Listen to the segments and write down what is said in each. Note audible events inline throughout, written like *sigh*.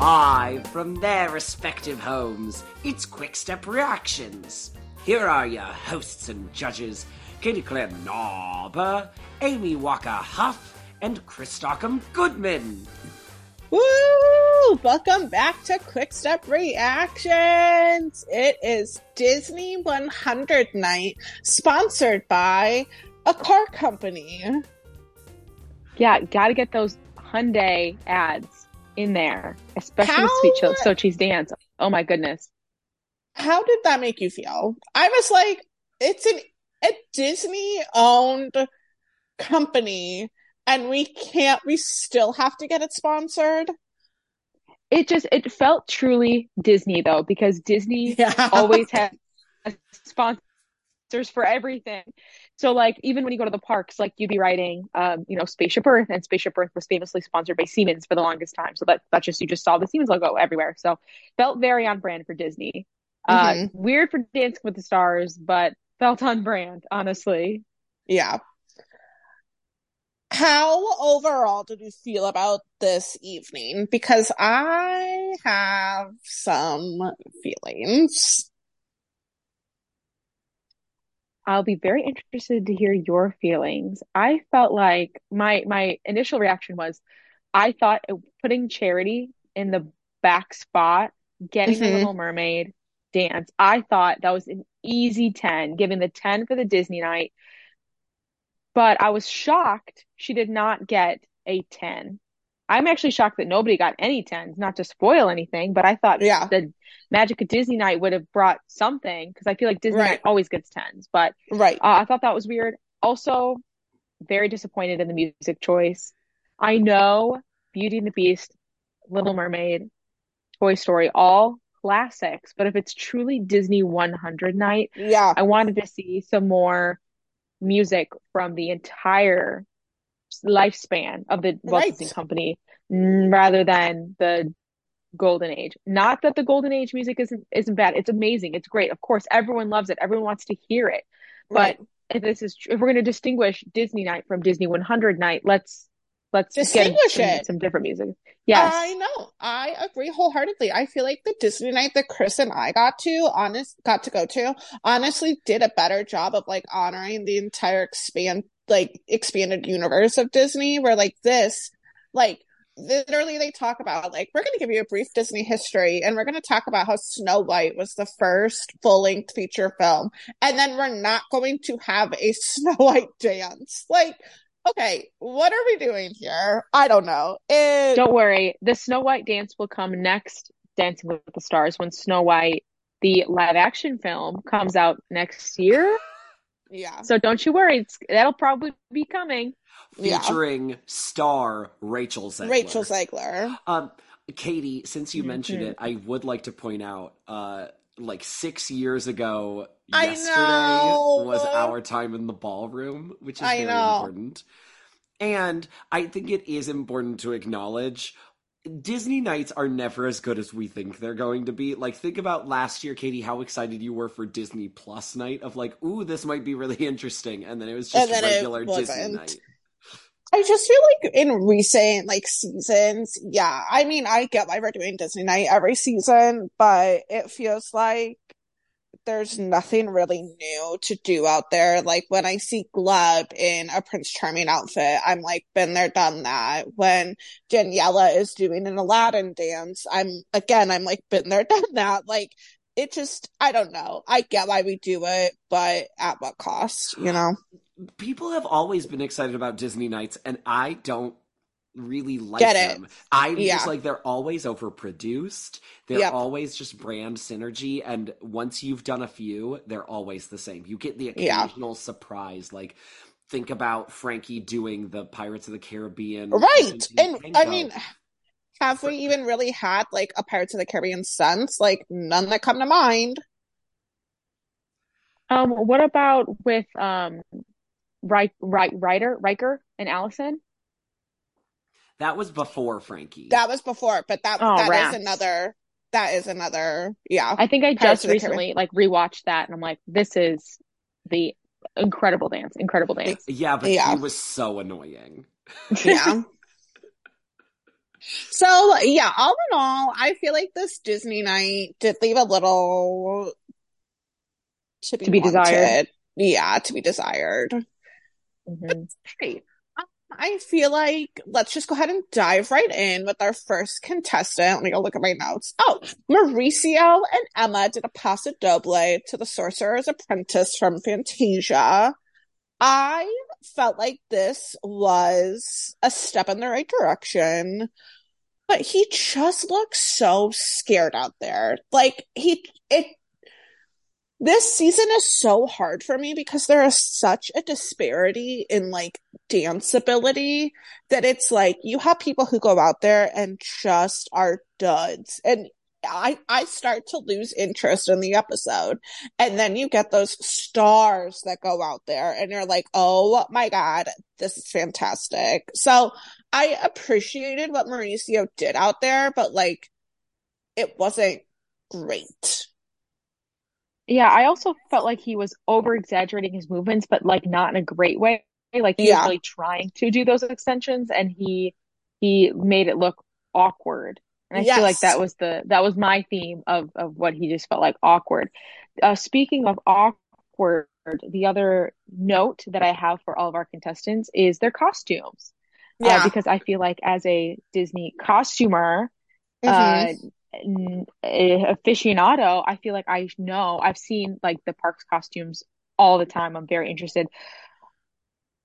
Live from their respective homes, it's Quick Step Reactions. Here are your hosts and judges Katy Claire Nauber, Amy Walker Huff, and Chris Stockham Goodman. Woo! Welcome back to Quick Step Reactions. It is Disney 100 night, sponsored by a car company. Yeah, got to get those Hyundai ads in there, especially How- the Sweet Chill Xochitl's dance. Oh my goodness. How did that make you feel? I was like, it's an a Disney owned company, and we can't. We still have to get it sponsored. It just it felt truly Disney though because Disney *laughs* Yeah, always has sponsors for everything. So like even when you go to the parks, like you'd be riding um, you know, Spaceship Earth and Spaceship Earth was famously sponsored by Siemens for the longest time. So that that just you just saw the Siemens logo everywhere. So felt very on brand for Disney. Uh Mhm. weird for Dancing with the Stars, but felt on brand, honestly. Yeah. How overall did you feel about this evening? Because I have some feelings. I'll be very interested to hear your feelings. I felt like my my initial reaction was I thought putting Charity in the back spot, getting the Mhm. Little Mermaid dance, I thought that was an easy 10, giving the 10 for the Disney night. But I was shocked she did not get a 10. I'm actually shocked that nobody got any 10s, not to spoil anything, but I thought Yeah. the Magic of Disney night would have brought something because I feel like Disney Right. night always gets 10s. But Right. uh, I thought that was weird. Also, very disappointed in the music choice. I know Beauty and the Beast, Little Mermaid, Toy Story, all classics, but if it's truly Disney 100 night, Yeah. I wanted to see some more music from the entire lifespan of the Walt Right. Disney Company Mm, rather than the golden age. Not that the golden age music isn't isn't bad. It's amazing. It's great. Of course, everyone loves it. Everyone wants to hear it. But Right. if this is if we're going to distinguish Disney night from Disney 100 night, let's let's get Distinguish some, it. some different music. Yes. I know. I agree wholeheartedly. I feel like the Disney night that Chris and I got to, honest, got to go to, honestly did a better job of like honoring the entire expand, like expanded universe of Disney. Where like this, like literally they talk about like we're going to give you a brief Disney history, and we're going to talk about how Snow White was the first full length feature film, and then we're not going to have a *laughs* Snow White dance. Like, okay, what are we doing here? I don't know. It, Don't worry. The Snow White dance will come next Dancing with the Stars when Snow White the live action film comes out next year. Yeah. So don't you worry. It's, that'll probably be coming. Yeah. Featuring star Rachel Zegler. Rachel Zegler. Um, Katy, since you mentioned Mhm. it, I would like to point out, uh, like six years ago, I yesterday know. was our time in the ballroom, which is I very know. important. And I think it is important to acknowledge Disney nights are never as good as we think they're going to be. Like, think about last year, Katy, how excited you were for Disney Plus night of like, ooh, this might be really *laughs* interesting. And then it was just And then it regular Disney night. I just feel like in recent like seasons, yeah. I mean, I get why we're doing Disney night every season, but it feels like there's nothing really new to do out there. Like when I see Gleb in a Prince Charming outfit, I'm like, been there, done that. When Daniella is doing an Aladdin dance, I'm again, I'm like, been there, *laughs* done that. Like it just, I don't know. I get why we do it, but at what cost, you know? people have always been excited about Disney nights, and I don't really like Get it. I'm Yeah. just like they're always overproduced. They're Yep. always just brand synergy, and once you've done a few, they're always the same. You get the Yeah. occasional surprise, like. Think about Frankie doing the Pirates of the Caribbean. Right. And I mean, have we even really had like a Pirates of the Caribbean sense? Like none that come to mind. Um, what about with um, Ry Ry Ryder, Riker, and Allison? That was before Frankie. That was before, but that Oh, that is rats. another that is another yeah. I think I just of the recently like rewatched that, and I'm like, this is the incredible dance, incredible dance. yeah, but Yeah. he was so annoying. Yeah. *laughs* So yeah, all in all, I feel like this Disney night did leave a little to be, To be desired. Yeah, to be desired. Mhm. Great. I feel like let's just go ahead and dive right in with our first contestant. Let me go look at my notes. Oh, Mauricio and Emma did a paso doble to the Sorcerer's Apprentice from Fantasia. I felt like this was a step in the right direction, but he just looks so scared out there. Like he, it, this season is so hard for me because there is such a disparity in like dance ability that it's like you have people who go out there and just are duds. And I I start to lose interest in the episode. And then you get those stars that go out there and you're like oh my god this is fantastic. So I appreciated what Mauricio did out there but like it wasn't great Yeah, I also felt like he was over exaggerating his movements, but like not in a great way. Like he was really trying to do those extensions and he he made it look awkward. And I feel like that was the that was my theme of of what he just felt like awkward. Uh, speaking of awkward, the other note that I have for all of our contestants is their costumes. Uh, yeah because I feel like as a Disney costumer, uh n- a aficionado, I feel like I know I've seen like the parks costumes all the time. I'm very interested.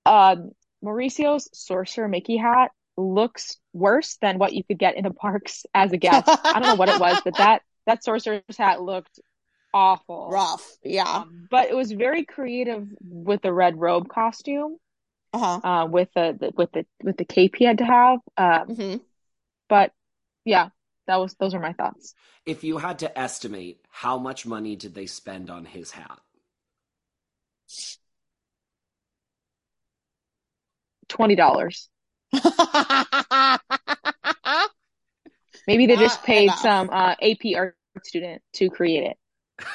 Um, Mauricio's Sorcerer Mickey hat looks worse than what you could get in the parks as a guest. I don't know what it was, but that *laughs* that sorcerer's hat looked awful. rough yeah Um, but it was very creative with the red robe costume, uh-huh uh, with the, the with the with the cape he had to have. Um, hmm but yeah, that was those are my thoughts. If you had to estimate, how much money did they spend on his hat? Twenty dollars. Maybe they just Not paid enough. some uh, AP art student to create it. *laughs*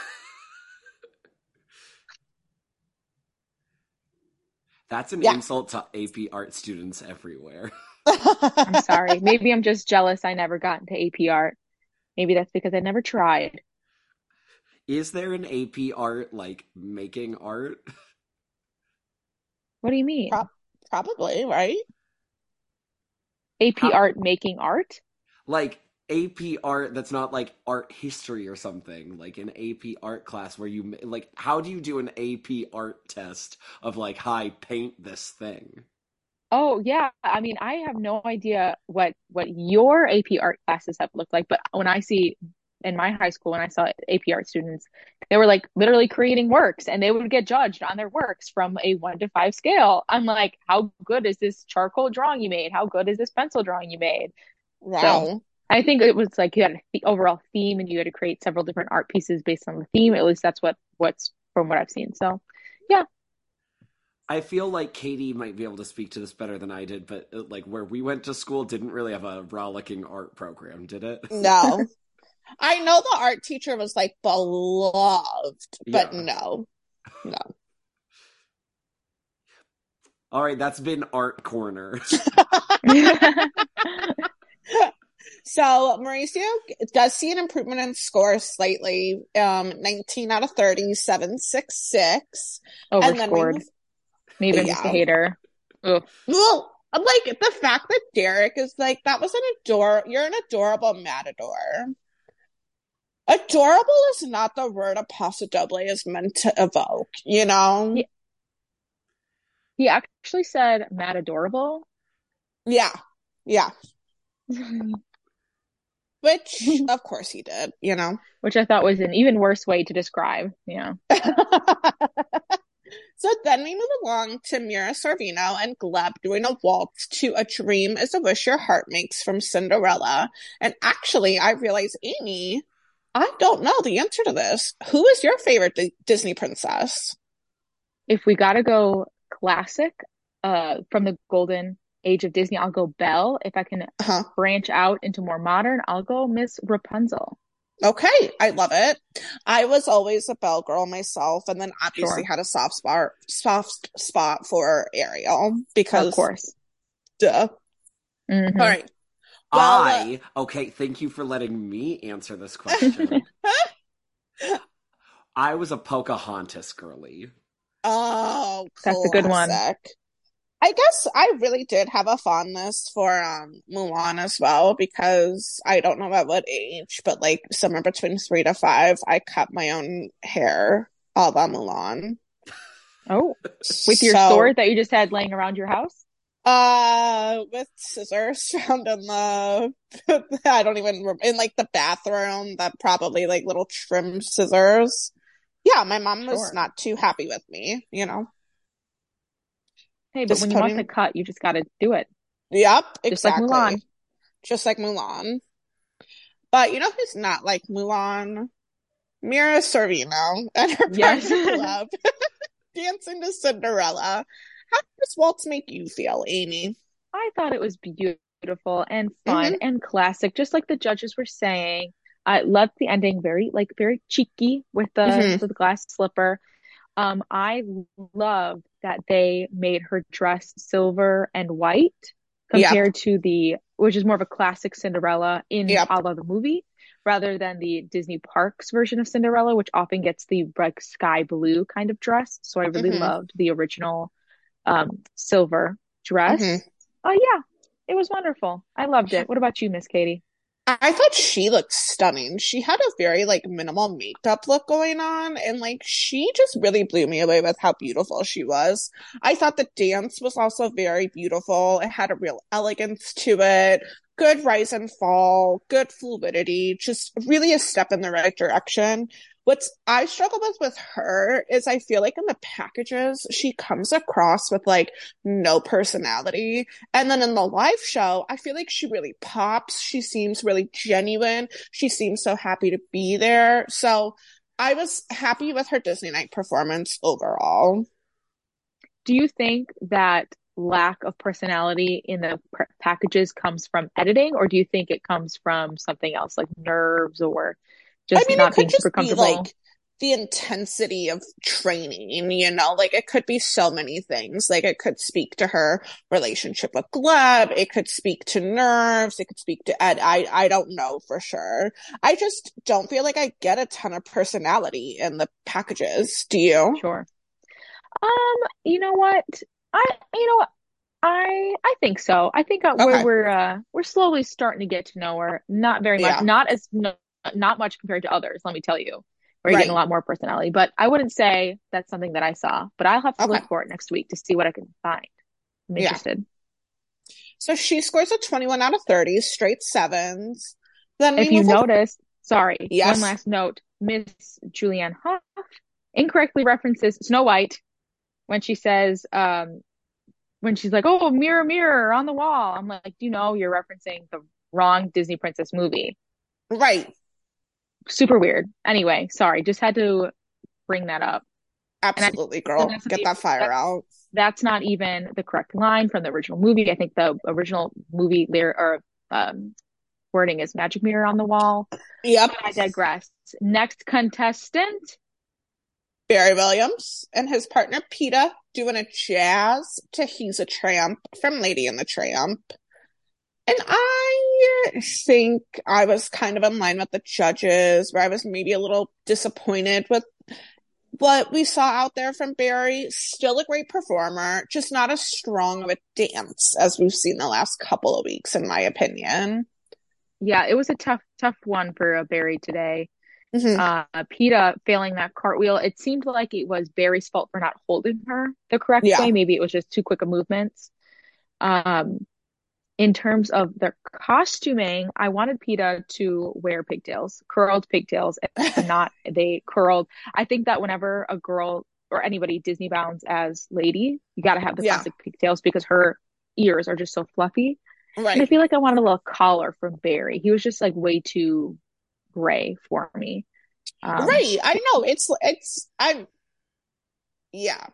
That's an Yeah. insult to AP art students everywhere. *laughs* I'm sorry. *laughs* Maybe I'm just jealous I never got into AP art. Maybe that's because I never tried. Is there an AP art like making art? What do you mean? Prob- Probably, right? AP How- art making art? Like AP art that's not like art history or something, like an AP art class where you like how do you do an AP art test of like hi paint this thing? Oh yeah, I mean I have no idea what what your AP art classes have looked like, but when I see in my high school when I saw AP art students, they were like literally creating works and they would get judged on their works from a one to five scale. I'm like, how good is this charcoal drawing you made? How good is this pencil drawing you made? Wow. I think it was like you had the overall theme and you had to create several different art pieces based on the theme. At least that's what what's from what I've seen. So I feel like Katy might be able to speak to this better than I did, but uh, like where we went to school didn't really have a rollicking art program, did it? *laughs* No. I know the art teacher was like beloved, but Yeah. no. No. All right, that's been art corner. *laughs* *laughs* So Mauricio does see an improvement in score slightly. Um, 19 out of 30, 766. And then we overscored. move- I'm just a hater. Ugh. Well, like the fact that Derek is like that was an ador you're an adorable matador. Adorable is not the word a paso doble is meant to evoke, you know? Yeah. He actually said Matt adorable. Yeah. Yeah. *laughs* Which *laughs* of course he did, you know. which I thought was an even worse way to describe. Yeah. *laughs* so then we move along to Mira Sorvino and Gleb doing a waltz to A Dream is a Wish Your Heart Makes from Cinderella. And actually, I realize, Amy, I don't know the answer to this. Who is your favorite Di- Disney princess? If we gotta go classic, uh, from the golden age of Disney, I'll go Belle. If I can Uh-huh. branch out into more modern, I'll go Miss Rapunzel. Okay, I love it. I was always a Belle girl myself, and then obviously Sure. had a soft spot, soft spot for Ariel because, Of course. duh. Mhm. All right. Well, I okay, thank you for letting me answer this question. *laughs* I was a Pocahontas girly. Oh, That's a good one. I guess I really did have a fondness for um Mulan as well because I don't know at what age, but like somewhere between three to five, I cut my own hair a la Mulan. Oh, with your So, sword that you just had laying around your house? Uh, with scissors *laughs* found in the *laughs* I don't even rem- in like the bathroom that probably like little trim scissors. Yeah, my mom was Sure. not too happy with me, you know. Hey, but Just when you want putting- the cut, you just got to do it. Yep, Just like. Mulan. Just like Mulan. But you know who's not like Mulan? Mira Sorvino and her Yes. Glove *laughs* *laughs* dancing to Cinderella. How does this waltz make you feel, Amy? I thought it was beautiful and fun Mhm. and classic, just like the judges were saying. I loved the ending, very like very cheeky with the Mhm. with the glass slipper. Um, I loved that they made her dress silver and white compared to the, which is more of a classic Cinderella in Yep. a la the movie, rather than the Disney Parks version of Cinderella, which often gets the like sky blue kind of dress. So I really Mhm. loved the original um silver dress. Mhm. Oh yeah, it was wonderful. I loved it. What about you, Miss Katy? I thought she looked stunning. She had a very like minimal makeup look going on, and like she just really blew me away with how beautiful she was. I thought the dance was also very beautiful. It had a real elegance to it, good rise and fall, good fluidity, just really a step in the right direction. What's I struggle with with her is I feel like in the packages she comes across with like no personality. And then in the live show, I feel like she really pops. She seems really genuine. She seems so happy to be there. So I was happy with her Disney night performance overall. Do you think that lack of personality in the pr packages comes from editing, or do you think it comes from something else, like nerves or just I mean, not it could being just super be comfortable? like the intensity of training, you know, like it could be so many things. Like it could speak to her relationship with Gleb. It could speak to nerves. It could speak to Ed. I, I don't know for sure. I just don't feel like I get a ton of personality in the packages. Do you? Sure. Um, you know what? I, you know what? I, I think so. I think uh, Okay. we're, we're, uh, we're slowly starting to get to know her. Not very much, Yeah. not as, no, not much compared to others, let me tell you. Where you're getting a lot more personality, but I wouldn't say that's something that I saw, but I'll have to Okay. look for it next week to see what I can find. I'm Yeah. interested. So she scores a 21 out of 30, straight sevens. Then If you notice, sorry, Yes. one last note. Miss Julianne Hough incorrectly references Snow White when she says, um, when she's like, "Oh, mirror, mirror on the wall." I'm like, "You know, you're referencing the wrong Disney princess movie." Right. Super weird. Anyway, sorry, just had to bring that up. Absolutely, girl. that's Get the- that fire that's- out. That's not even the correct line from the original movie. I think the original movie lyric or um, wording is "magic mirror on the wall." Yep. But I digress. Next contestant. Barry Williams and his partner Peta doing a jazz to He's a Tramp from Lady and the Tramp. And I think I was kind of in line with the judges, where I was maybe a little disappointed with what we saw out there from Barry. Still a great performer, just not as strong of a dance as we've seen the last couple of weeks, in my opinion. Yeah, it was a tough, tough one for uh, Barry today. Mhm. Uh, Peta failing that cartwheel. It seemed like it was Barry's fault for not holding her the correct Yeah. way. Maybe it was just too quick of movements. Um, in terms of their costuming, I wanted Peta to wear pigtails, curled pigtails, and *laughs* not they curled. I think that whenever a girl or anybody Disney bounds as Lady, you got to have the Yeah. classic pigtails because her ears are just so fluffy. And I feel like I wanted a little collar from Barry. He was just like way too gray for me. Um, Right. I know. It's it's I'm yeah.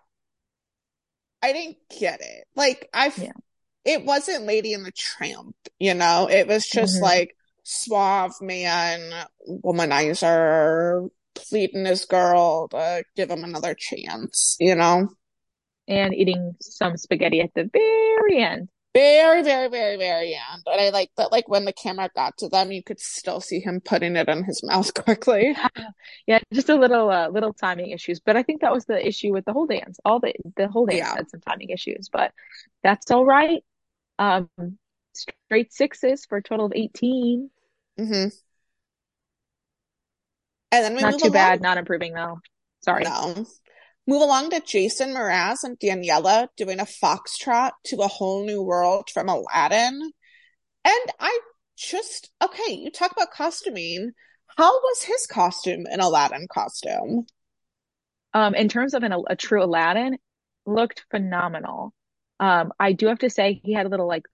I didn't get it. Like I Yeah. It wasn't Lady and the Tramp, you know? It was just Mhm. like suave man, womanizer, pleading his girl to give him another chance, you know? and eating some spaghetti at the very end. very, very, very, very end. And I like that, like when the camera got to them, you could still see him putting it in his mouth *laughs* quickly. *laughs* Yeah, just a little, uh, little timing issues. But I think that was the issue with the whole dance. All the the whole dance Yeah. had some timing issues, but that's all right. Um, straight sixes for a total of 18. Mm-hmm. And then we Not too along. bad, not improving though. Sorry. No. Move along to Jason Mraz and Daniella doing a foxtrot to a whole new world from Aladdin. And I just, okay, you talk about costuming. How was his costume an Aladdin costume? Um, in terms of an, a true Aladdin, looked phenomenal. Um, I do have to say he had a little like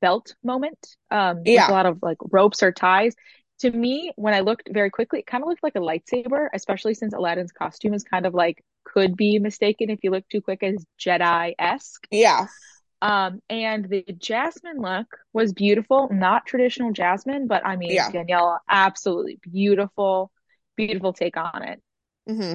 belt moment, um, Yeah. a lot of like ropes or ties. To me, when I looked very quickly, it kind of looked like a lightsaber, especially since Aladdin's costume is kind of like could be mistaken if you look too quick as Jedi-esque. Yeah. Um, and the Jasmine look was beautiful, not traditional Jasmine, but I mean, Yeah. Daniella, absolutely beautiful, beautiful take on it. hmm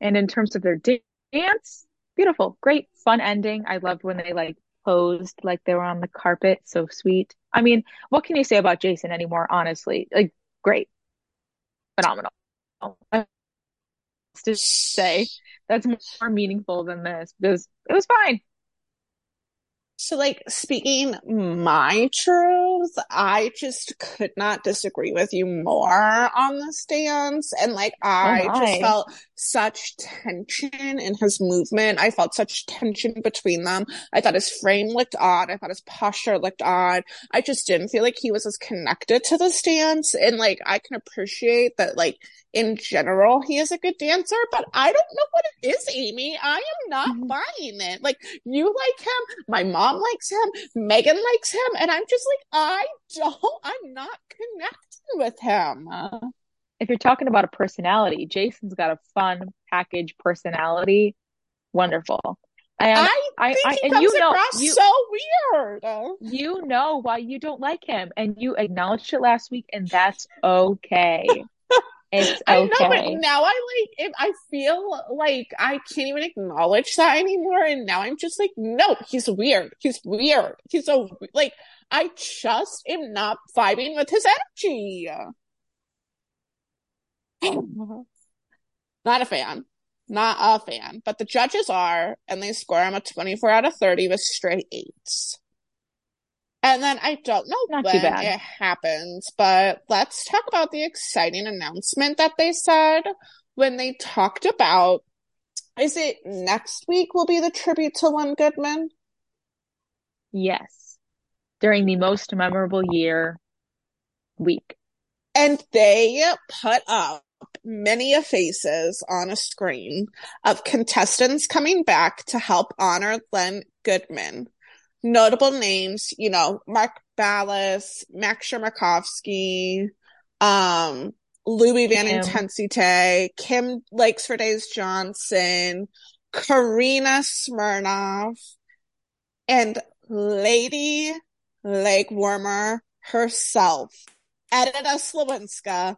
And in terms of their dance, beautiful, great, fun ending. I loved when they like posed like they were on the carpet. So sweet. I mean, what can you say about Jason anymore, honestly? Like, great, phenomenal. To say that's more meaningful than this because it was fine. So, like, speaking my truth, I just could not disagree with you more on this dance. And, like, oh I Oh just felt such tension in his movement. I felt such tension between them. I thought his frame looked odd. I thought his posture looked odd. I just didn't feel like he was as connected to the stance. And, like, I can appreciate that, like, in general, he is a good dancer, but I don't know what it is, Amy. I am not Mhm. buying it. Like, you like him, my mom likes him, Megan likes him, and I'm just like, I don't, I'm not connecting with him. If you're talking about a personality, Jason's got a fun package personality. Wonderful. And I I, think I, he and comes you know, across you, so weird. you know why you don't like him, and you acknowledged it last week, and that's okay. *laughs* It's okay. I know, but now I like, if I feel like I can't even acknowledge that anymore, and now I'm just like, no, he's weird. He's weird. He's so like, I just am not vibing with his energy. *laughs* Not a fan. Not a fan. But the judges are, and they score him a 24 out of 30 with straight eights. And then I don't know Not when it happens, but let's talk about the exciting announcement that they said when they talked about is it next week will be the tribute to Len Goodman? Yes. During the most memorable year week. And they put up many a faces on a screen of contestants coming back to help honor Len Goodman. Notable names, you know, Mark Ballas, Max Chmerkovskiy, um, Louis Van. Intensite, Kym Lakes for Days Johnson, Karina Smirnoff, and Lady Legwarmer herself, Edyta Sliwinska,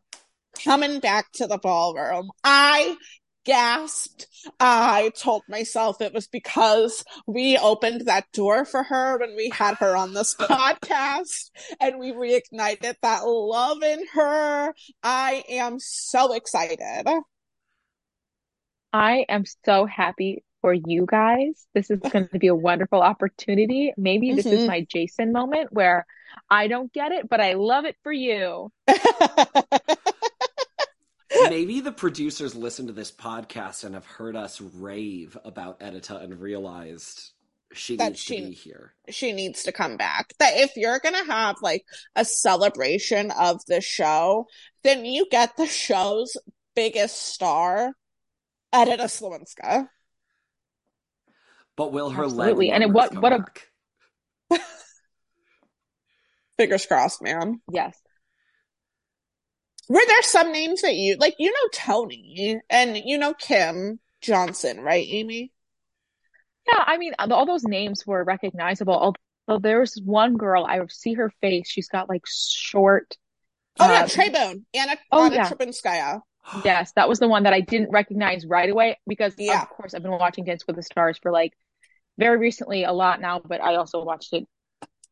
coming back to the ballroom. I gasped. I told myself it was because we opened that door for her when we had her on this *laughs* podcast and we reignited that love in her. I am so excited. I am so happy for you guys. This is going to be a wonderful opportunity. Maybe this is Mhm. my Jason moment where I don't get it, but I love it for you. *laughs* *laughs* Maybe the producers listened to this podcast and have heard us rave about Edyta and realized she That needs she- to be here. she needs to come back. That if you're gonna have like a celebration of the show, then you get the show's biggest star, Edyta Sliwinska. But will her Absolutely. leg And it- what- come what a- *laughs* Fingers crossed, man. Yes. Were there some names that you like? You know Tony and you know Kym Johnson, right, Amy? Yeah, I mean, all those names were recognizable. Although there's one girl, I see her face. She's got like short. Oh yeah, um, Trey Bone, Anna oh, Anna yeah. Trebunskaya. *gasps* Yes, that was the one that I didn't recognize right away because, Yeah. of course, I've been watching Dance with the Stars for like very recently a lot now, but I also watched it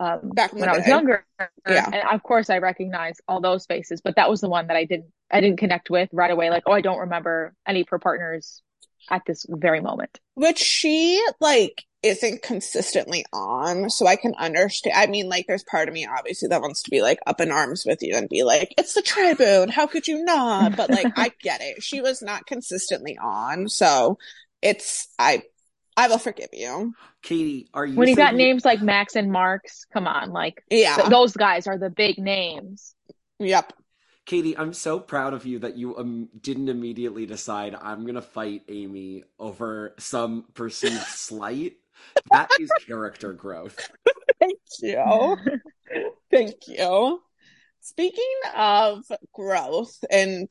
um, Back when I was day. younger. Yeah. And of course I recognize all those faces, but that was the one that I didn't I didn't connect with right away. Like, oh, I don't remember any of her partners at this very moment. which she like isn't consistently on so i can understand i mean like there's part of me obviously that wants to be like up in arms with you and be like it's the tribune how could you not but like i *laughs* get it she was not consistently on so it's i i will forgive you Katy, are you When you got saying- names like Max and Marks, come on, like yeah th- those guys are the big names. yep Katy, I'm so proud of you that you um, didn't immediately decide I'm gonna fight Amy over some perceived *laughs* slight. That is character growth. thank you *laughs* thank you speaking of growth and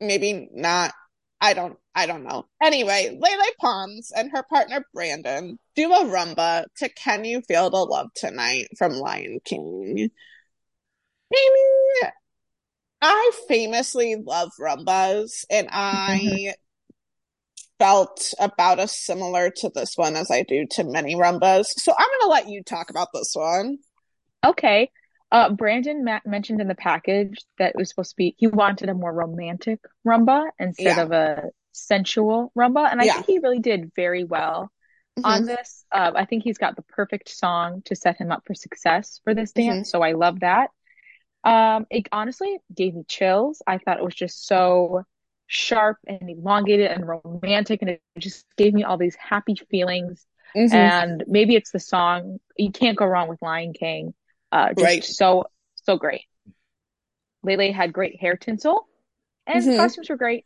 maybe not I don't I don't know. Anyway, Lele Pons and her partner Brandon do a rumba to Can You Feel the Love Tonight from Lion King. Amy, I famously love rumbas and I *laughs* felt about as similar to this one as I do to many rumbas. So I'm gonna let you talk about this one. Okay. Uh, Brandon ma- mentioned in the package that it was supposed to be, he wanted a more romantic rumba instead Yeah. of a sensual rumba. And I Yeah. think he really did very well on Mhm. this. Uh, I think he's got the perfect song to set him up for success for this Mm-hmm. dance. So I love that. Um, it honestly gave me chills. I thought it was just so sharp and elongated and romantic, and it just gave me all these happy feelings. Mhm. And maybe it's the song. You can't go wrong with Lion King. Uh, just Right. so so great. Lele had great hair tinsel, and the Mhm. costumes were great.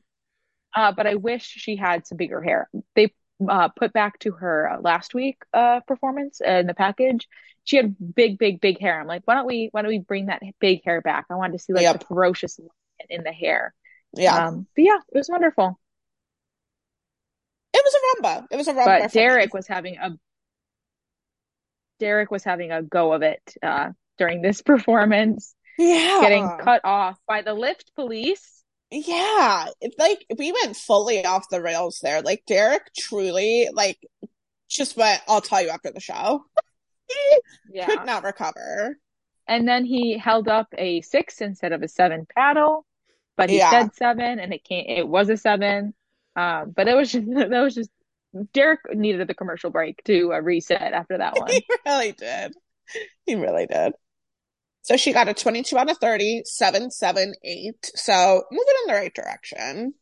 Uh, but I wish she had some bigger hair. They uh, put back to her uh, last week uh, performance in the package. She had big, big, big hair. I'm like, why don't we why don't we bring that big hair back? I wanted to see like Yep. the ferocious in the hair. Yeah. Um, but yeah, it was wonderful. it was a rumba. It was a rumba. But. Derek was having a Derek was having a go of it uh, during this *laughs* performance, yeah. getting cut off by the lift police. Yeah, it's like we went fully off the rails there. Like Derek truly like just went, I'll tell you after the show. *laughs* he Yeah. could not recover. And then he held up a six instead of a seven paddle, but he Yeah. said seven and it can't, it was a seven. Um, but it was just, *laughs* that was just, Derek needed the commercial break to uh, reset after that *laughs* one. He really did. He really did. So she got a 22 out of 30, 7, 7, 8. So moving in the right direction.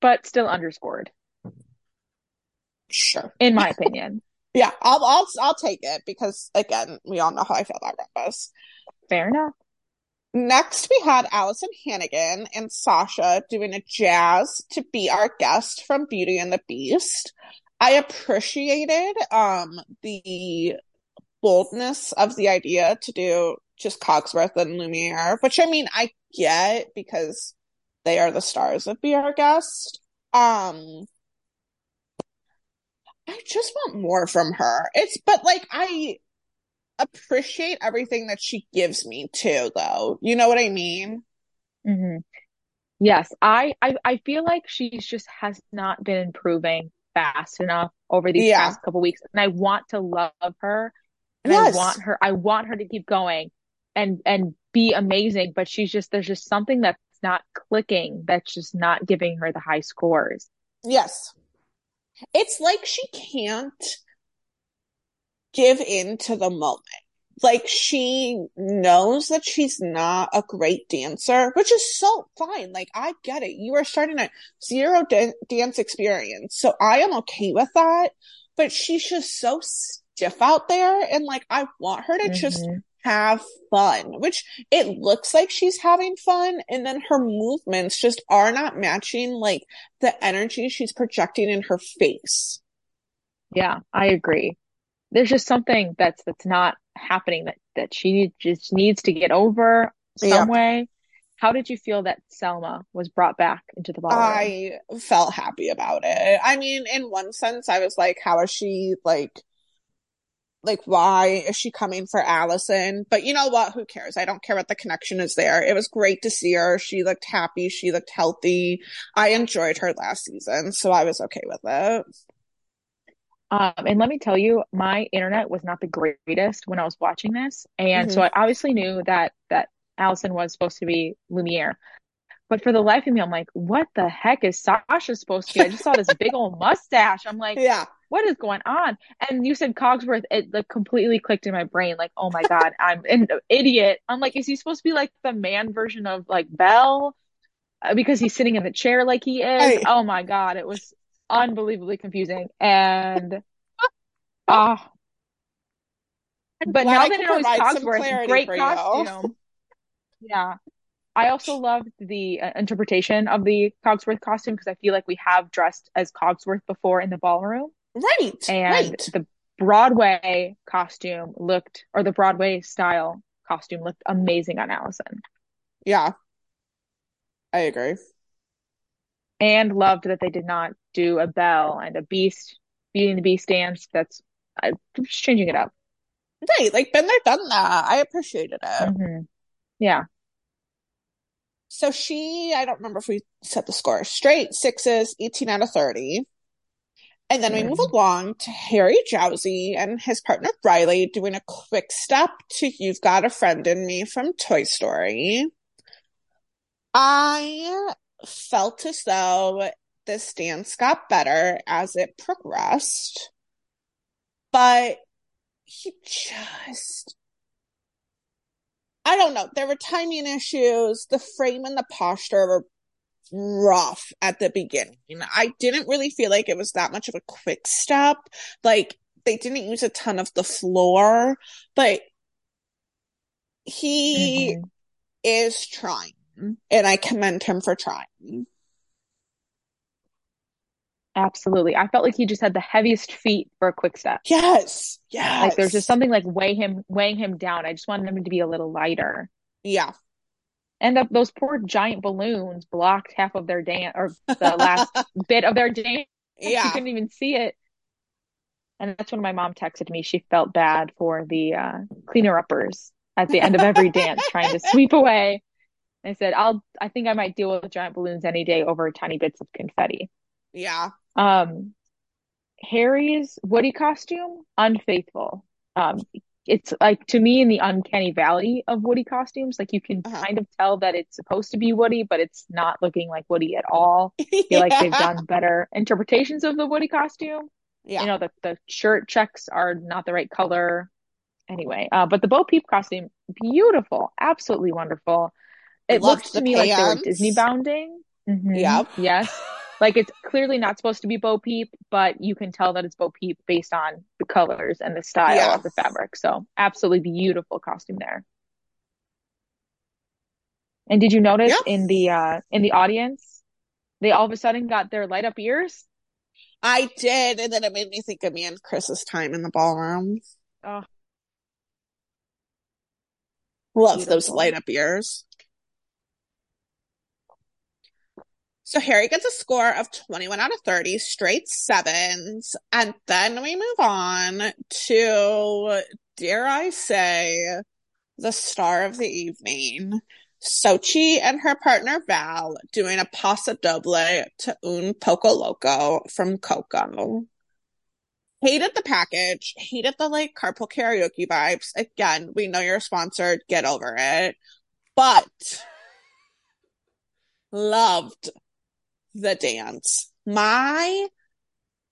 but still underscored, Sure. in my *laughs* opinion. Yeah, I'll I'll I'll take it because again, we all know how I feel about rumbas. Fair enough. Next, we had Alyson Hannigan and Sasha doing a jazz to be our guest from Beauty and the Beast. I appreciated um the boldness of the idea to do just Cogsworth and Lumiere, which I mean I get because they are the stars of Be Our Guest. Um I just want more from her. It's but like I appreciate everything that she gives me too, though. You know what I mean? Mm-hmm. Yes, I, I I feel like she's just has not been improving fast enough over these Yeah. past couple weeks, and I want to love her, and Yes. I want her I want her to keep going and and be amazing, but she's just there's just something that's not clicking, that's just not giving her the high scores. Yes. It's like she can't give in to the moment. Like she knows that she's not a great dancer, which is so fine. Like I get it. You are starting a zero dan- dance experience. So I am okay with that. But she's just so stiff out there. And like, I want her to just Mhm. Have fun, which it looks like she's having fun. And then her movements just are not matching like the energy she's projecting in her face. Yeah, I agree. There's just something that's that's not happening that that she just needs to get over some Yeah. way. How did you feel that Selma was brought back into the ballroom? I felt happy about it. I mean, in one sense, I was like, how is she like, like, why is she coming for Alyson? But you know what? Who cares? I don't care what the connection is there. It was great to see her. She looked happy. She looked healthy. I enjoyed her last season, so I was okay with it. Um, and let me tell you, my internet was not the greatest when I was watching this. And so Mhm. I obviously knew that that Alyson was supposed to be Lumiere. But for the life of me, I'm like, what the heck is Sasha supposed to be? I just saw this big old *laughs* mustache. I'm like, Yeah. what is going on? And you said Cogsworth, it like completely clicked in my brain. Like, oh my God, I'm an idiot. I'm like, is he supposed to be like the man version of like Belle? Uh, because he's sitting in the chair like he is. Hey. Oh my God, it was unbelievably confusing. And *laughs* ah, but now I that I know he's Cogsworth, great costume. Yeah. I also loved the uh, interpretation of the Cogsworth costume because I feel like we have dressed as Cogsworth before in the ballroom. Right. And right. the Broadway costume looked, or the Broadway style costume looked amazing on Alyson. Yeah. I agree. And loved that they did not do a bell and a beast, Beauty and the Beast dance. That's uh, just changing it up. Right. Like been there, done that. I appreciated it. hmm Yeah. So she, I don't remember if we set the score. Straight sixes, 18 out of 30. And then we move along to Harry Jowsey and his partner Rylee doing a quick step to You've Got a Friend in Me from Toy Story. I felt as though this dance got better as it progressed, but he just, I don't know. There were timing issues. The frame and the posture were rough at the beginning. I didn't really feel like it was that much of a quick step. Like they didn't use a ton of the floor, but he Mhm. is trying, and I commend him for trying. Absolutely. I felt like he just had the heaviest feet for a quick step. Yes, yes. Like there's just something like weighing him weighing him down. I just wanted him to be a little lighter. Yeah. And the, those poor giant balloons blocked half of their dance or the last *laughs* bit of their dance. *laughs* Yeah. You couldn't even see it. And that's when my mom texted me. She felt bad for the uh, cleaner uppers at the end of every dance *laughs* trying to sweep away. I said, I'll I think I might deal with giant balloons any day over tiny bits of confetti. Yeah. Um, Harry's Woody costume, unfaithful. Um, it's like to me in the uncanny valley of Woody costumes, like you can Uh-huh. kind of tell that it's supposed to be Woody, but it's not looking like Woody at all. *laughs* I feel like they've done better interpretations of the Woody costume. Yeah. You know, the the shirt checks are not the right color. Anyway, uh, but the Bo Peep costume, beautiful, absolutely wonderful. It the to me like they were. Disney bounding. Mm-hmm. Yep. Yes. *laughs* Like it's clearly not supposed to be Bo Peep, but you can tell that it's Bo Peep based on the colors and the style Yeah. of the fabric. So absolutely beautiful costume there. And did you notice Yeah. in the uh in the audience, they all of a sudden got their light up ears? I did, and then it made me think of me and Chris's time in the ballroom. Oh, Love those light up ears. So Harry gets a score of 21 out of 30, straight sevens. And then we move on to, dare I say, the star of the evening. Xochitl and her partner Val doing a paso doble to Un Poco Loco from Coco. Hated the package, hated the like carpool karaoke vibes. Again, we know you're sponsored, get over it. But loved the dance. My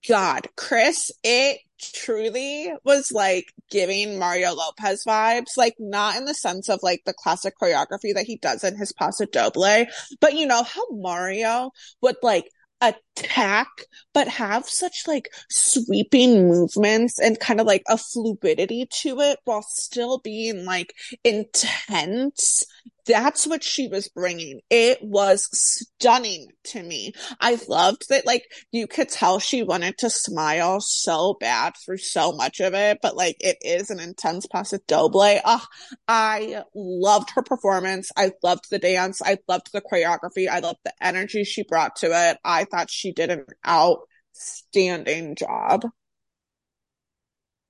God, Chris, it truly was like giving Mario Lopez vibes, like not in the sense of like the classic choreography that he does in his Paso Doble, but you know how Mario would like attack, but have such like sweeping movements and kind of like a fluidity to it while still being like intense. That's what she was bringing. It was stunning to me. I loved that, like, you could tell she wanted to smile so bad through so much of it, but like, it is an intense paso doble. Oh, I loved her performance. I loved the dance. I loved the choreography. I loved the energy she brought to it. I thought she did an outstanding job.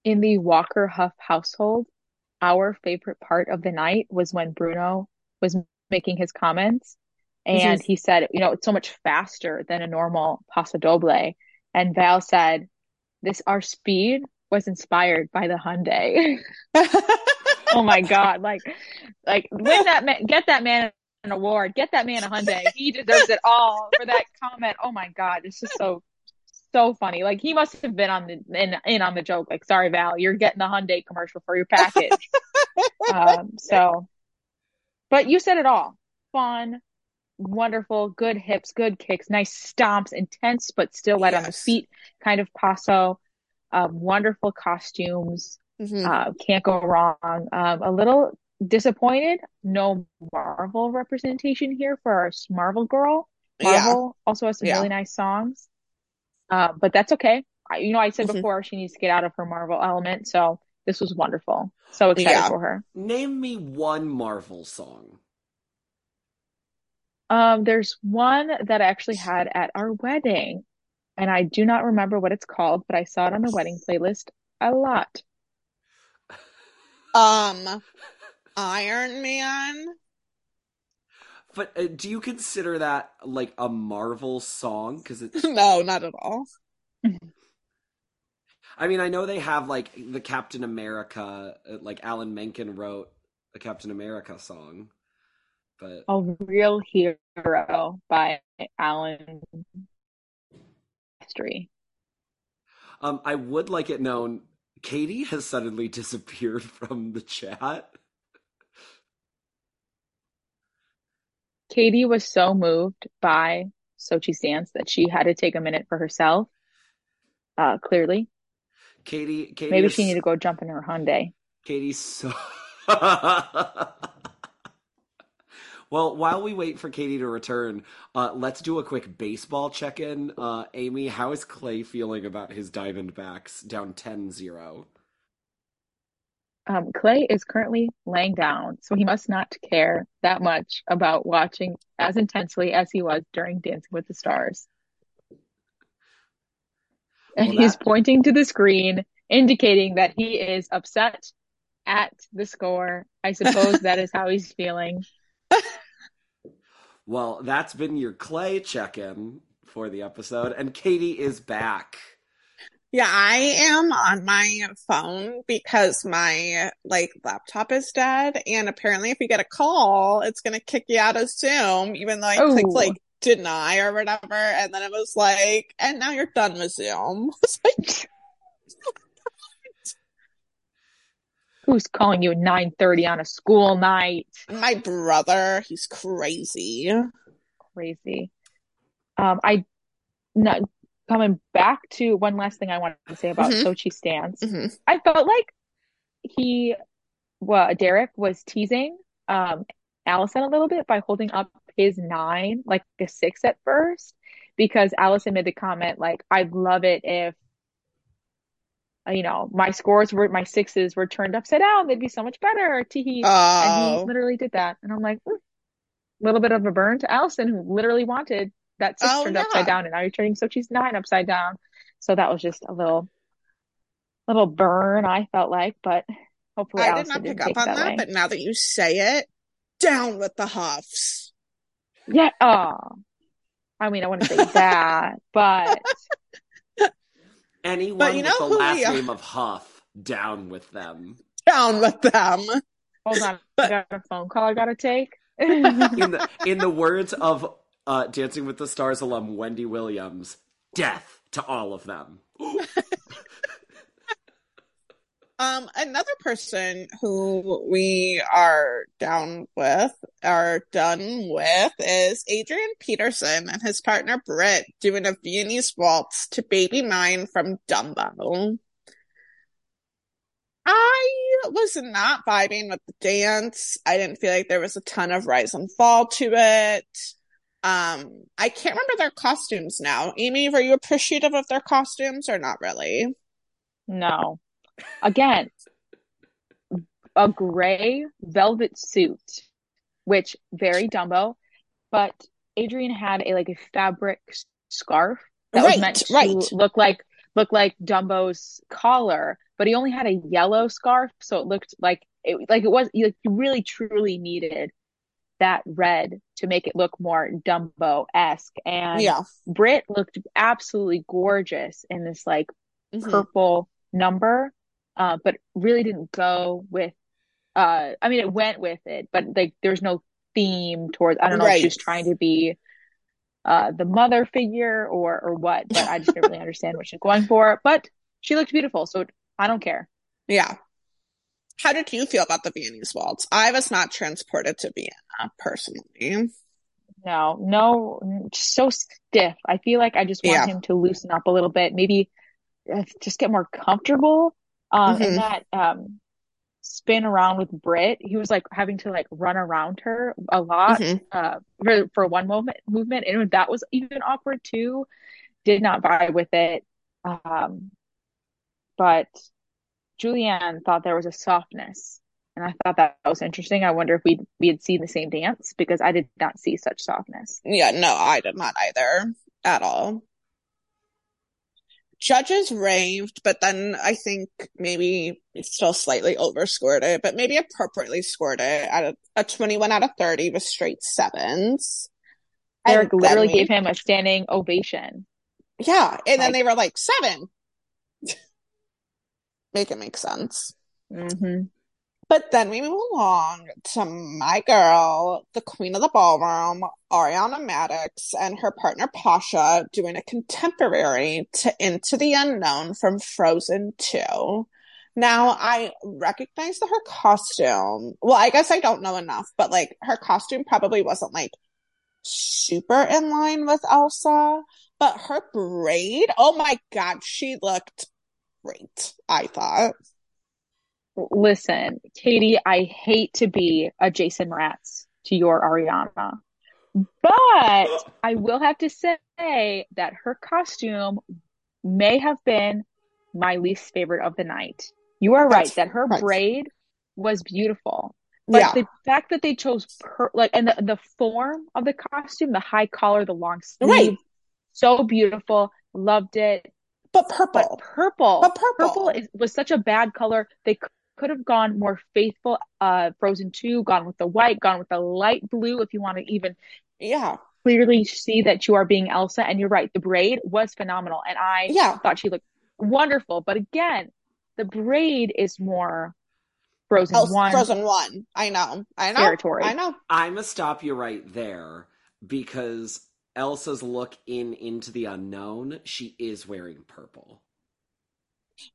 in the Walker Huff household, our favorite part of the night was when Bruno was making his comments and he said, you know, it's so much faster than a normal paso doble. And Val said, this our speed was inspired by the Hyundai. *laughs* oh my God. Like, like win that man, get that man an award, get that man a Hyundai. He deserves it all for that comment. Oh my God. It's just so, so funny. Like he must have been on the, in, in on the joke. Like, sorry, Val, you're getting the Hyundai commercial for your package. *laughs* um, so, but you said it all. Fun, wonderful, good hips, good kicks, nice stomps, intense, but still light yes. on the feet kind of paso. Um, wonderful costumes. Mm-hmm. Uh, can't go wrong. Um, a little disappointed. No Marvel representation here for our Marvel girl. Marvel yeah. also has some yeah. really nice songs. Uh, but that's okay. I, you know, I said mm-hmm. before she needs to get out of her Marvel element. So this was wonderful. So excited yeah. for her. Name me one Marvel song. Um, there's one that I actually had at our wedding, and I do not remember what it's called, but I saw it on the wedding playlist a lot. *laughs* Um, Iron Man. But uh, do you consider that like a Marvel song? Because it's *laughs* no, not at all. I mean, I know they have like the Captain America, uh, like Alan Menken wrote a Captain America song, but a real hero by Alan History. Um, I would like it known Katy has suddenly *laughs* disappeared from the chat. Katy was so moved by Xochitl's dance that she had to take a minute for herself. Uh, clearly. Katy, Katy maybe is... she need to go jump in her Hyundai. Katy's so. *laughs* well, while we wait for Katy to return, uh, let's do a quick baseball check in. Uh, Amy, how is Clay feeling about his Diamondbacks down 10 0? Um, Clay is currently laying down, so he must not care that much about watching as intensely as he was during Dancing with the Stars. And well, he's pointing to the screen, indicating that he is upset at the score. I suppose that is how he's feeling. *laughs* Well, that's been your Clay check in for the episode, and Katy is back. Yeah, I am on my phone because my like laptop is dead, and apparently, if you get a call, it's gonna kick you out of Zoom, even though I oh. clicked like deny or whatever, and then it was like, and now you're done with Zoom. *laughs* like, *laughs* Who's calling you at nine thirty on a school night? My brother. He's crazy. Crazy. Um, I not coming back to one last thing I wanted to say about mm-hmm. Xochitl stance. Mm-hmm. I felt like he, well, Derek was teasing um, Alyson a little bit by holding up his nine like a six at first, because Alyson made the comment like, "I'd love it if." You know, my scores were my sixes were turned upside down. They'd be so much better. Teehee. Oh. And he oh. literally did that. And I'm like, a little bit of a burn to Alyson, who literally wanted that six oh, turned yeah. upside down, and now you're turning Xochitl's nine upside down. So that was just a little, little burn. I felt like, but hopefully I Alyson did not pick up on that. that but now that you say it, down with the Houghs. Yeah. Oh, I mean, I wouldn't say that, but anyone but you know with the last name of Hough, down with them. Down with them. Hold on, but... I got a phone call I gotta take. in the in the words of uh, Dancing with the Stars alum Wendy Williams, death to all of them. *laughs* um, another person who we are down with, are done with, is Adrian Peterson and his partner Britt doing a Viennese waltz to Baby Mine from Dumbo. I was not vibing with the dance. I didn't feel like there was a ton of rise and fall to it. Um, I can't remember their costumes now. Amy, were you appreciative of their costumes or not really? No. Again, a gray velvet suit, which very Dumbo, but Adrian had a like a fabric scarf that right, was meant to right. look like look like Dumbo's collar, but he only had a yellow scarf, so it looked like it like it was like you really truly needed that red to make it look more Dumbo esque. And yeah. Britt looked absolutely gorgeous in this like Mhm. purple number, uh, but really didn't go with uh I mean it went with it, but like there's no theme towards I don't know if she Right. was trying to be uh the mother figure or or what, but I just didn't really *laughs* understand what she's going for. But she looked beautiful, so I don't care. Yeah. How did you feel about the Viennese waltz? I was not transported to Vienna personally. No, no, so stiff. I feel like I just want Yeah. him to loosen up a little bit, maybe uh, just get more comfortable. Um, Mhm. and that um spin around with Britt, he was like having to like run around her a lot Mhm. uh for for one moment movement, and that was even awkward too. Did not vibe with it. Um, but Julianne thought there was a softness, and I thought that was interesting. I wonder if we we had seen the same dance because I did not see such softness. Yeah, no, I did not either at all. Judges raved, but then I think maybe still slightly overscored it, but maybe appropriately scored it at a, a 21 out of 30 with straight sevens. And Eric then literally we- gave him a standing ovation. Yeah, and then they were like, seven. *laughs* Make it make sense. hmm But then we move along to my girl, the queen of the ballroom, Ariana Madix, and her partner Pasha doing a contemporary to Into the Unknown from Frozen 2. Now, I recognize that her costume, well, I guess I don't know enough, but like her costume probably wasn't like super in line with Elsa, but her braid, oh my God, she looked great, I thought. Listen, Katy, I hate to be a Jason Mraz to your Ariana, but I will have to say that her costume may have been my least favorite of the night. You are right That's that her right. braid was beautiful, but Yeah. the fact that they chose per like and the, the form of the costume, the high collar, the long Right. sleeve, so beautiful. Loved it. But purple. But purple. purple, But purple. is, was such a bad color. They could have gone more faithful. Uh, Frozen 2, gone with the white, gone with the light blue if you want to even Yeah. clearly see that you are being Elsa. And you're right, the braid was phenomenal. And I Yeah. thought she looked wonderful. But again, the braid is more Frozen Elsa, 1 Frozen One. I know. I know. territory. I know. I'm gonna stop you right there because Elsa's look in Into the Unknown, she is wearing purple.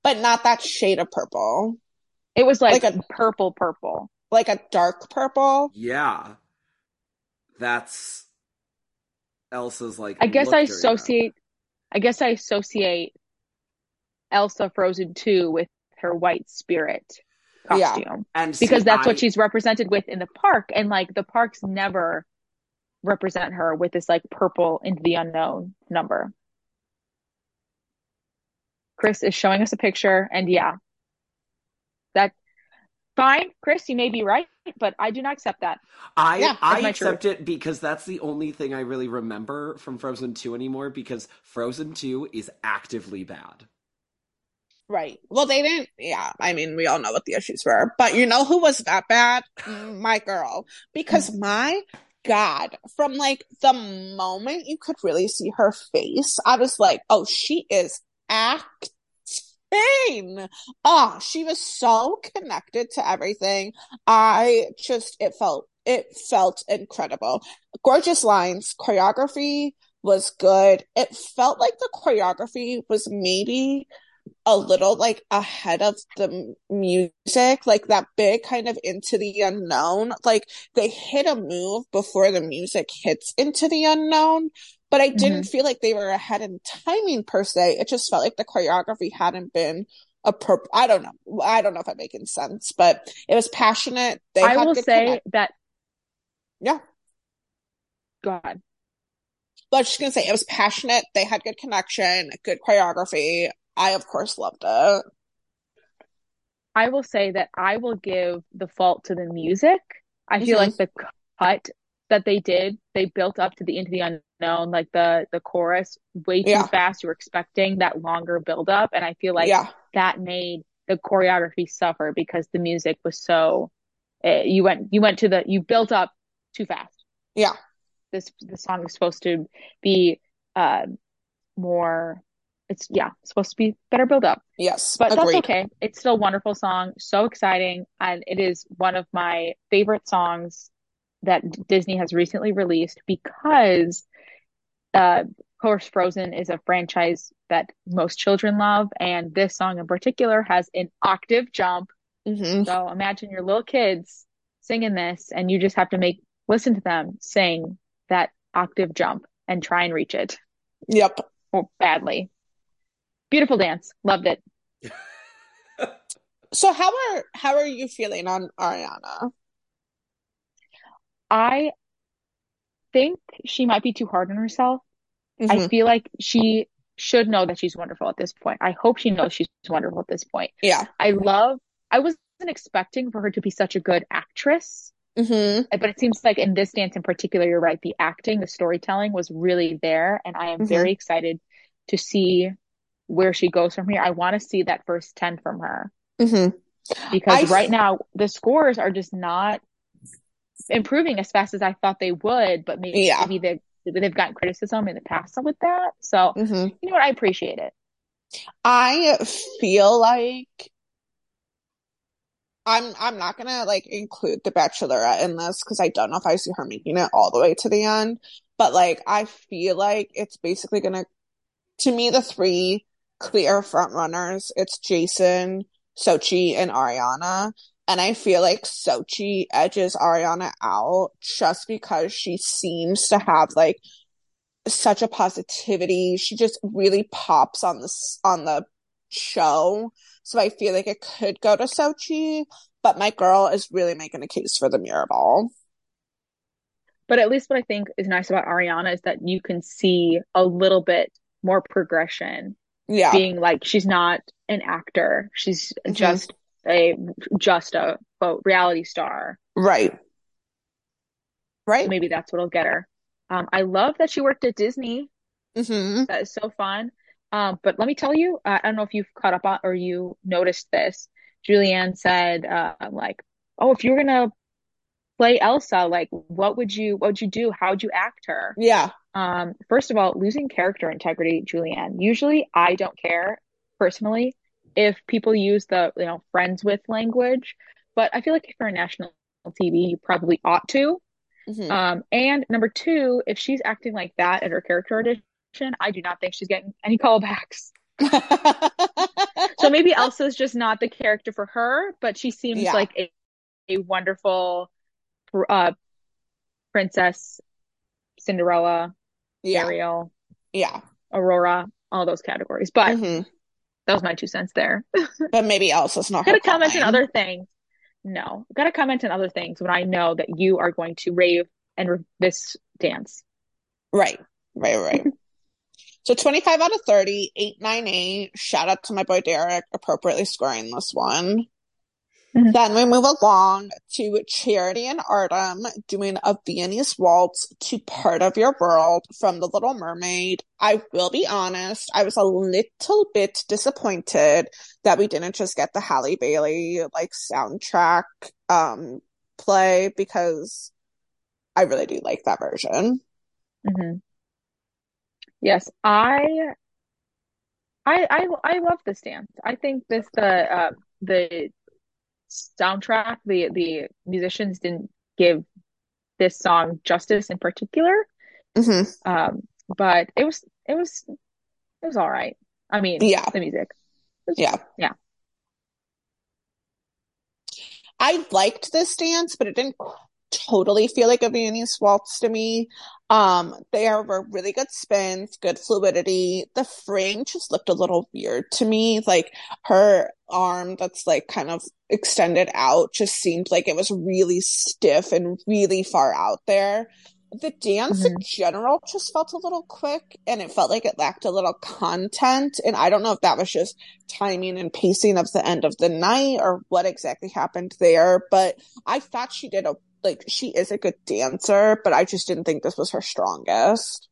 But not that shade of purple. It was like, Like a- purple, purple. Like a dark purple. Yeah. That's Elsa's like I guess I during that. associate I guess I associate Elsa Frozen 2 with her white spirit Yeah. costume and see, because that's I- what she's represented with in the park and like the parks never represent her with this like purple into the unknown number. Chris is showing us a picture and yeah. That fine, Chris, you may be right, but I do not accept that. I Yeah, I accept it because that's the only thing I really remember from Frozen 2 anymore because Frozen 2 is actively bad. Right. Well, they didn't. Yeah. I mean, we all know what the issues were. But you know who was that bad? *laughs* My girl. Because my God, from like the moment you could really see her face, I was like, oh, she is acting. Oh, ah, she was so connected to everything. I just, it felt, it felt incredible. Gorgeous lines, choreography was good. It felt like the choreography was maybe a little like ahead of the music, like that big kind of into the unknown. Like they hit a move before the music hits into the unknown, but I didn't feel like they were ahead in timing per se. It just felt like the choreography hadn't been appropriate. I don't know. I don't know if I'm making sense, but it was passionate. They I will say connect- that Yeah. God. But I was just gonna say it was passionate. They had good connection, good choreography. I of course loved it. I will say that I will give the fault to the music. I feel Mhm. like the cut that they did, they built up to the end of the unknown, like the the chorus way too Yeah. fast. You were expecting that longer build up, and I feel like yeah. that made the choreography suffer because the music was so uh, you went you went to the you built up too fast. Yeah. This the song is supposed to be uh more it's yeah, supposed to be better build up. Yes, But that's okay. It's still a wonderful song, so exciting, and it is one of my favorite songs that Disney has recently released because uh, of course, Frozen is a franchise that most children love, and this song in particular has an octave jump. hmm So imagine your little kids singing this, and you just have to make listen to them sing that octave jump and try and reach it Yep. or badly. Beautiful dance, loved it. *laughs* So how are how are you feeling on Ariana? I think she might be too hard on herself. I Mhm. feel like she should know that she's wonderful at this point. I hope she knows she's wonderful at this point. Yeah. I love, I wasn't expecting for her to be such a good actress, hmm but it seems like in this dance in particular, you're right. The acting, the storytelling was really there. And I am Mhm. very excited to see where she goes from here. I want to see that first 10 from her hmm because I right now the scores are just not improving as fast as I thought they would, but maybe, Yeah. maybe they, they've gotten criticism in the past with that. So, hmm you know what? I appreciate it. I feel like I'm I'm not gonna like include the Bachelorette in this because I don't know if I see her making it all the way to the end. But like I feel like it's basically gonna to me the three clear front runners, it's Jason, Xochitl, and Ariana. And I feel like Xochitl edges Ariana out just because she seems to have like such a positivity. She just really pops on this on the show. So I feel like it could go to Xochitl, but my girl is really making a case for the mirror ball. But at least what I think is nice about Ariana is that you can see a little bit more progression, Yeah. being like she's not an actor. She's Mhm. just a just a quote reality star. Right. Right. Maybe that's what'll get her. Um, I love that she worked at Disney. hmm That is so fun. Um, but let me tell you, I don't know if you've caught up on or you noticed this. Julianne said, uh, like, oh, if you were gonna play Elsa, like, what would you, what would you do? How would you act her? Yeah. Um, first of all, losing character integrity, Julianne. Usually I don't care personally if people use the, you know, friends with language, but I feel like if you're on national TV, you probably ought to. hmm Um, and number two, if she's acting like that at her character audition, I do not think she's getting any callbacks. *laughs* So maybe Elsa's just not the character for her, but she seems Yeah. like a, a wonderful uh, princess, Cinderella, Yeah. Ariel, Yeah. Aurora, all those categories. But hmm that was my two cents there. *laughs* But maybe else Elsa's not her Gotta comment on other things. No, gotta comment on other things when I know that you are going to rave and re- this dance. Right. Right. Right. *laughs* So 25 out of 30, 898. Shout out to my boy Derek, appropriately scoring this one. Mhm. Then we move along to Charity and Artem doing a Viennese waltz to Part of Your World from The Little Mermaid. I will be honest, I was a little bit disappointed that we didn't just get the Halle Bailey like soundtrack um play because I really do like that version. hmm Yes, I, I, I, I love this dance. I think this the uh, the soundtrack, the the musicians didn't give this song justice in particular. hmm Um, but it was it was it was all right. I mean, Yeah. the music. Was- Yeah. Yeah. I liked this dance, but it didn't totally feel like a Viennese waltz to me. Um, there were really good spins, good fluidity. The frame just looked a little weird to me. Like her arm that's like kind of extended out just seemed like it was really stiff and really far out there. The dance in general just felt a little quick and it felt like it lacked a little content. And I don't know if that was just timing and pacing of the end of the night or what exactly happened there, but I thought she did a like she is a good dancer, but I just didn't think this was her strongest.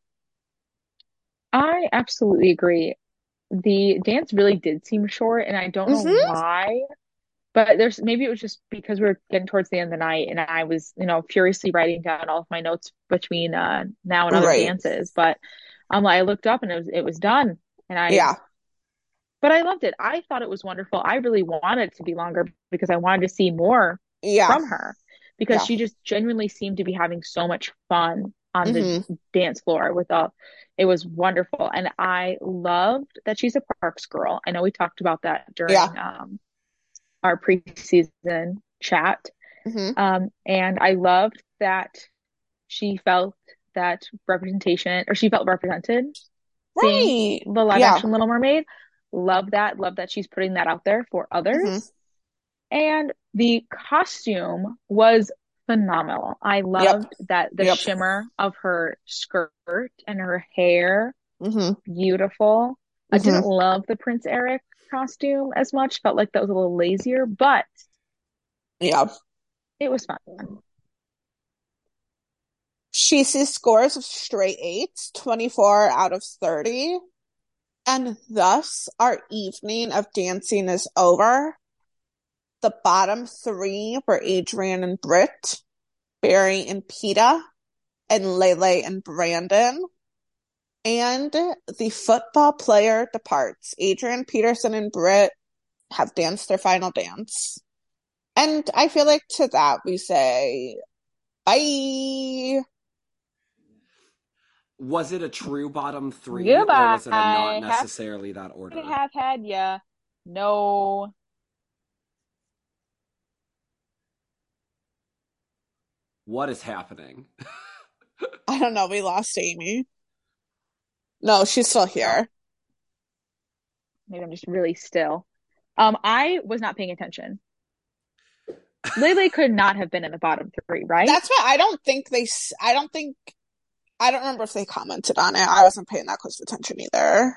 I absolutely agree. The dance really did seem short, and I don't know Mhm. why. But there's maybe it was just because we were getting towards the end of the night, and I was, you know, furiously writing down all of my notes between uh now and other Right. dances. But um, I looked up and it was it was done, and I Yeah. But I loved it. I thought it was wonderful. I really wanted it to be longer because I wanted to see more Yeah. from her because Yeah. she just genuinely seemed to be having so much fun on Mhm. the dance floor with all it was wonderful and I loved that she's a Parks girl. I know we talked about that during um our preseason chat. Mhm. Um and I loved that she felt that representation or she felt represented seeing Right. the live Yeah. action Little Mermaid. Love that. Love that she's putting that out there for others. And the costume was phenomenal. I loved that the Yep. shimmer of her skirt and her hair, hmm beautiful. I Mhm. didn't love the Prince Eric costume as much. Felt like that was a little lazier, but Yeah. it was fun. She sees scores of straight eights, 24 out of 30. And thus, our evening of dancing is over. The bottom three were Adrian and Britt, Barry and Peta, and Lele and Brandon. And the football player departs. Adrian Peterson and Britt have danced their final dance. And I feel like to that we say bye. Was it a true bottom three, or Goodbye. was it a not Have- necessarily that order? order? have had yeah. No. What is happening? I don't know. We lost Amy. No, she's still here. Maybe I'm just really still. Um, I was not paying attention. Lele could not have been in the bottom three, right? That's why I don't think they, I don't think, I don't remember if they commented on it. I wasn't paying that close attention either.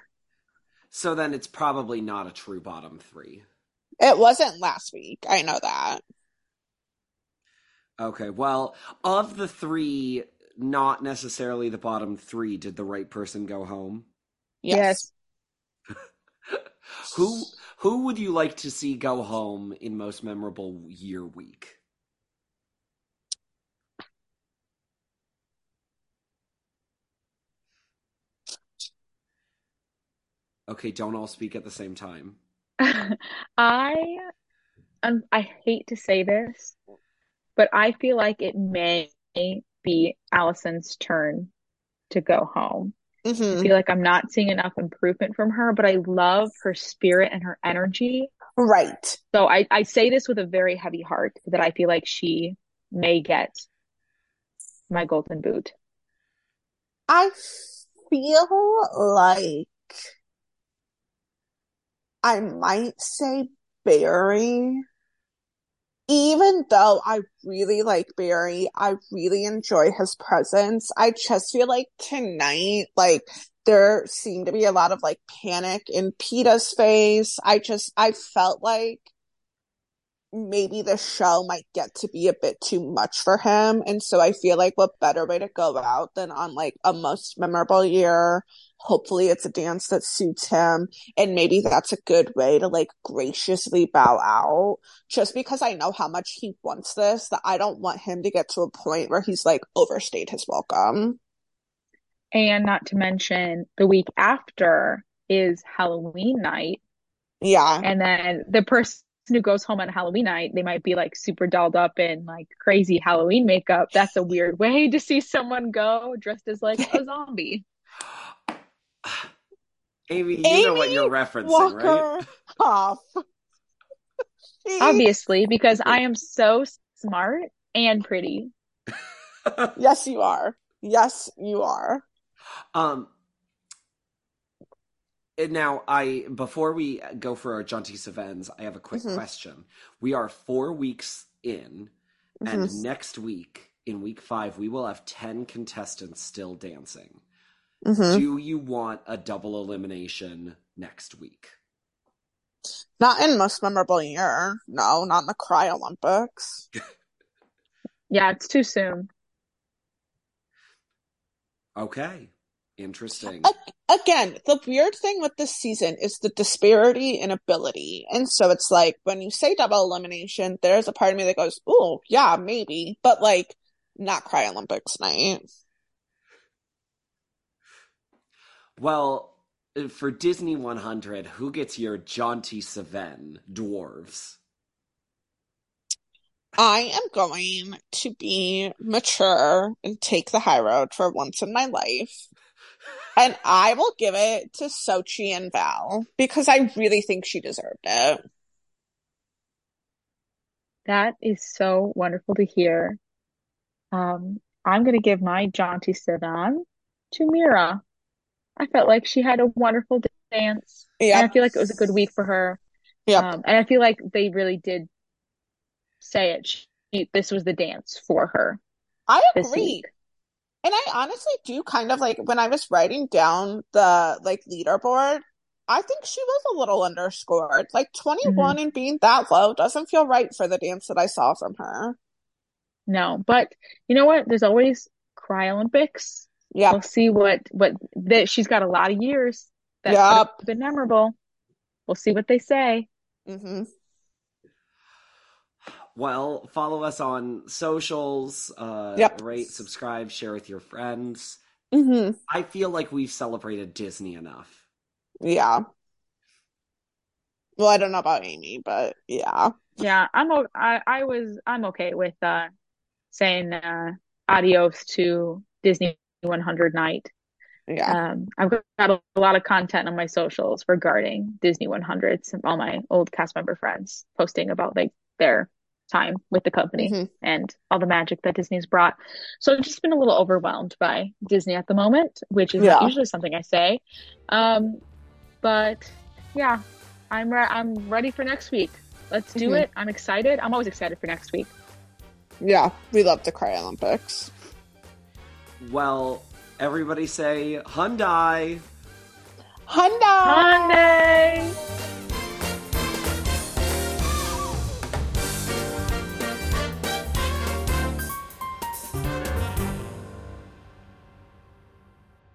So then it's probably not a true bottom three. It wasn't last week. I know that. Okay, well, of the three, not necessarily the bottom three, did the right person go home? Yes. *laughs* Who who would you like to see go home in most memorable year week? Okay, don't all speak at the same time. *laughs* I um, I hate to say this, but I feel like it may be Alyson's turn to go home. I hmm feel like I'm not seeing enough improvement from her, but I love her spirit and her energy. Right. So I, I say this with a very heavy heart that I feel like she may get my golden boot. I feel like I might say Barry. Even though I really like Barry, I really enjoy his presence. I just feel like tonight, like there seemed to be a lot of like panic in Peta's face. I just, I felt like maybe the show might get to be a bit too much for him. And so I feel like what better way to go out than on like a most memorable year. Hopefully it's a dance that suits him. And maybe that's a good way to like graciously bow out just because I know how much he wants this that I don't want him to get to a point where he's like overstayed his welcome. And not to mention the week after is Halloween night. Yeah. And then the person who goes home on Halloween night, they might be like super dolled up in like crazy Halloween makeup. That's a weird way to see someone go dressed as like a *laughs* zombie. Amy, you know what you're referencing, right? Walker off. *laughs* She- Obviously, because I am so smart and pretty. *laughs* Yes, you are. Yes, you are. Um, and now I before we go for our Jaunty Savens, I have a quick Mhm. question. We are four weeks in, and Mhm. next week, in week five, we will have ten contestants still dancing. Mhm. Do you want a double elimination next week? Not in most memorable year. No, not in the Cry Olympics. *laughs* Yeah, it's too soon. Okay, interesting. A- Again, the weird thing with this season is the disparity in ability. And so it's like when you say double elimination, there's a part of me that goes, oh, yeah, maybe, but like not Cry Olympics night. Well, for Disney 100, who gets your jaunty Seven dwarves? I am going to be mature and take the high road for once in my life. *laughs* And I will give it to Xochitl and Val because I really think she deserved it. That is so wonderful to hear. Um, I'm going to give my jaunty Seven to Mira. I felt like she had a wonderful dance. Yeah. And I feel like it was a good week for her. Yep. Um, and I feel like they really did say it. She, this was the dance for her I agree. And I honestly do kind of like when I was writing down the like leaderboard, I think she was a little underscored. Like 21 and being that low doesn't feel right for the dance that I saw from her. No, but you know what? There's always Cry Olympics. Yeah. We'll see what what that she's got a lot of years that could Yep. been memorable. We'll see what they say. hmm Well, follow us on socials. Uh, Yep. Rate, subscribe, share with your friends. hmm I feel like we've celebrated Disney enough. Yeah. Well, I don't know about Amy, but yeah. Yeah, I'm o- I I was I'm okay with uh saying uh adios to Disney 100 night. Yeah. Um, I've got a, a lot of content on my socials regarding Disney 100. Some all my old cast member friends posting about like their time with the company Mhm. and all the magic that Disney's brought. So I've just been a little overwhelmed by Disney at the moment, which is Yeah. usually something I say. Um, but yeah, I'm re- I'm ready for next week. Let's do Mhm. it. I'm excited. I'm always excited for next week. Yeah. We love the Cry Olympics. Well, everybody say Hyundai. Hyundai! Monday.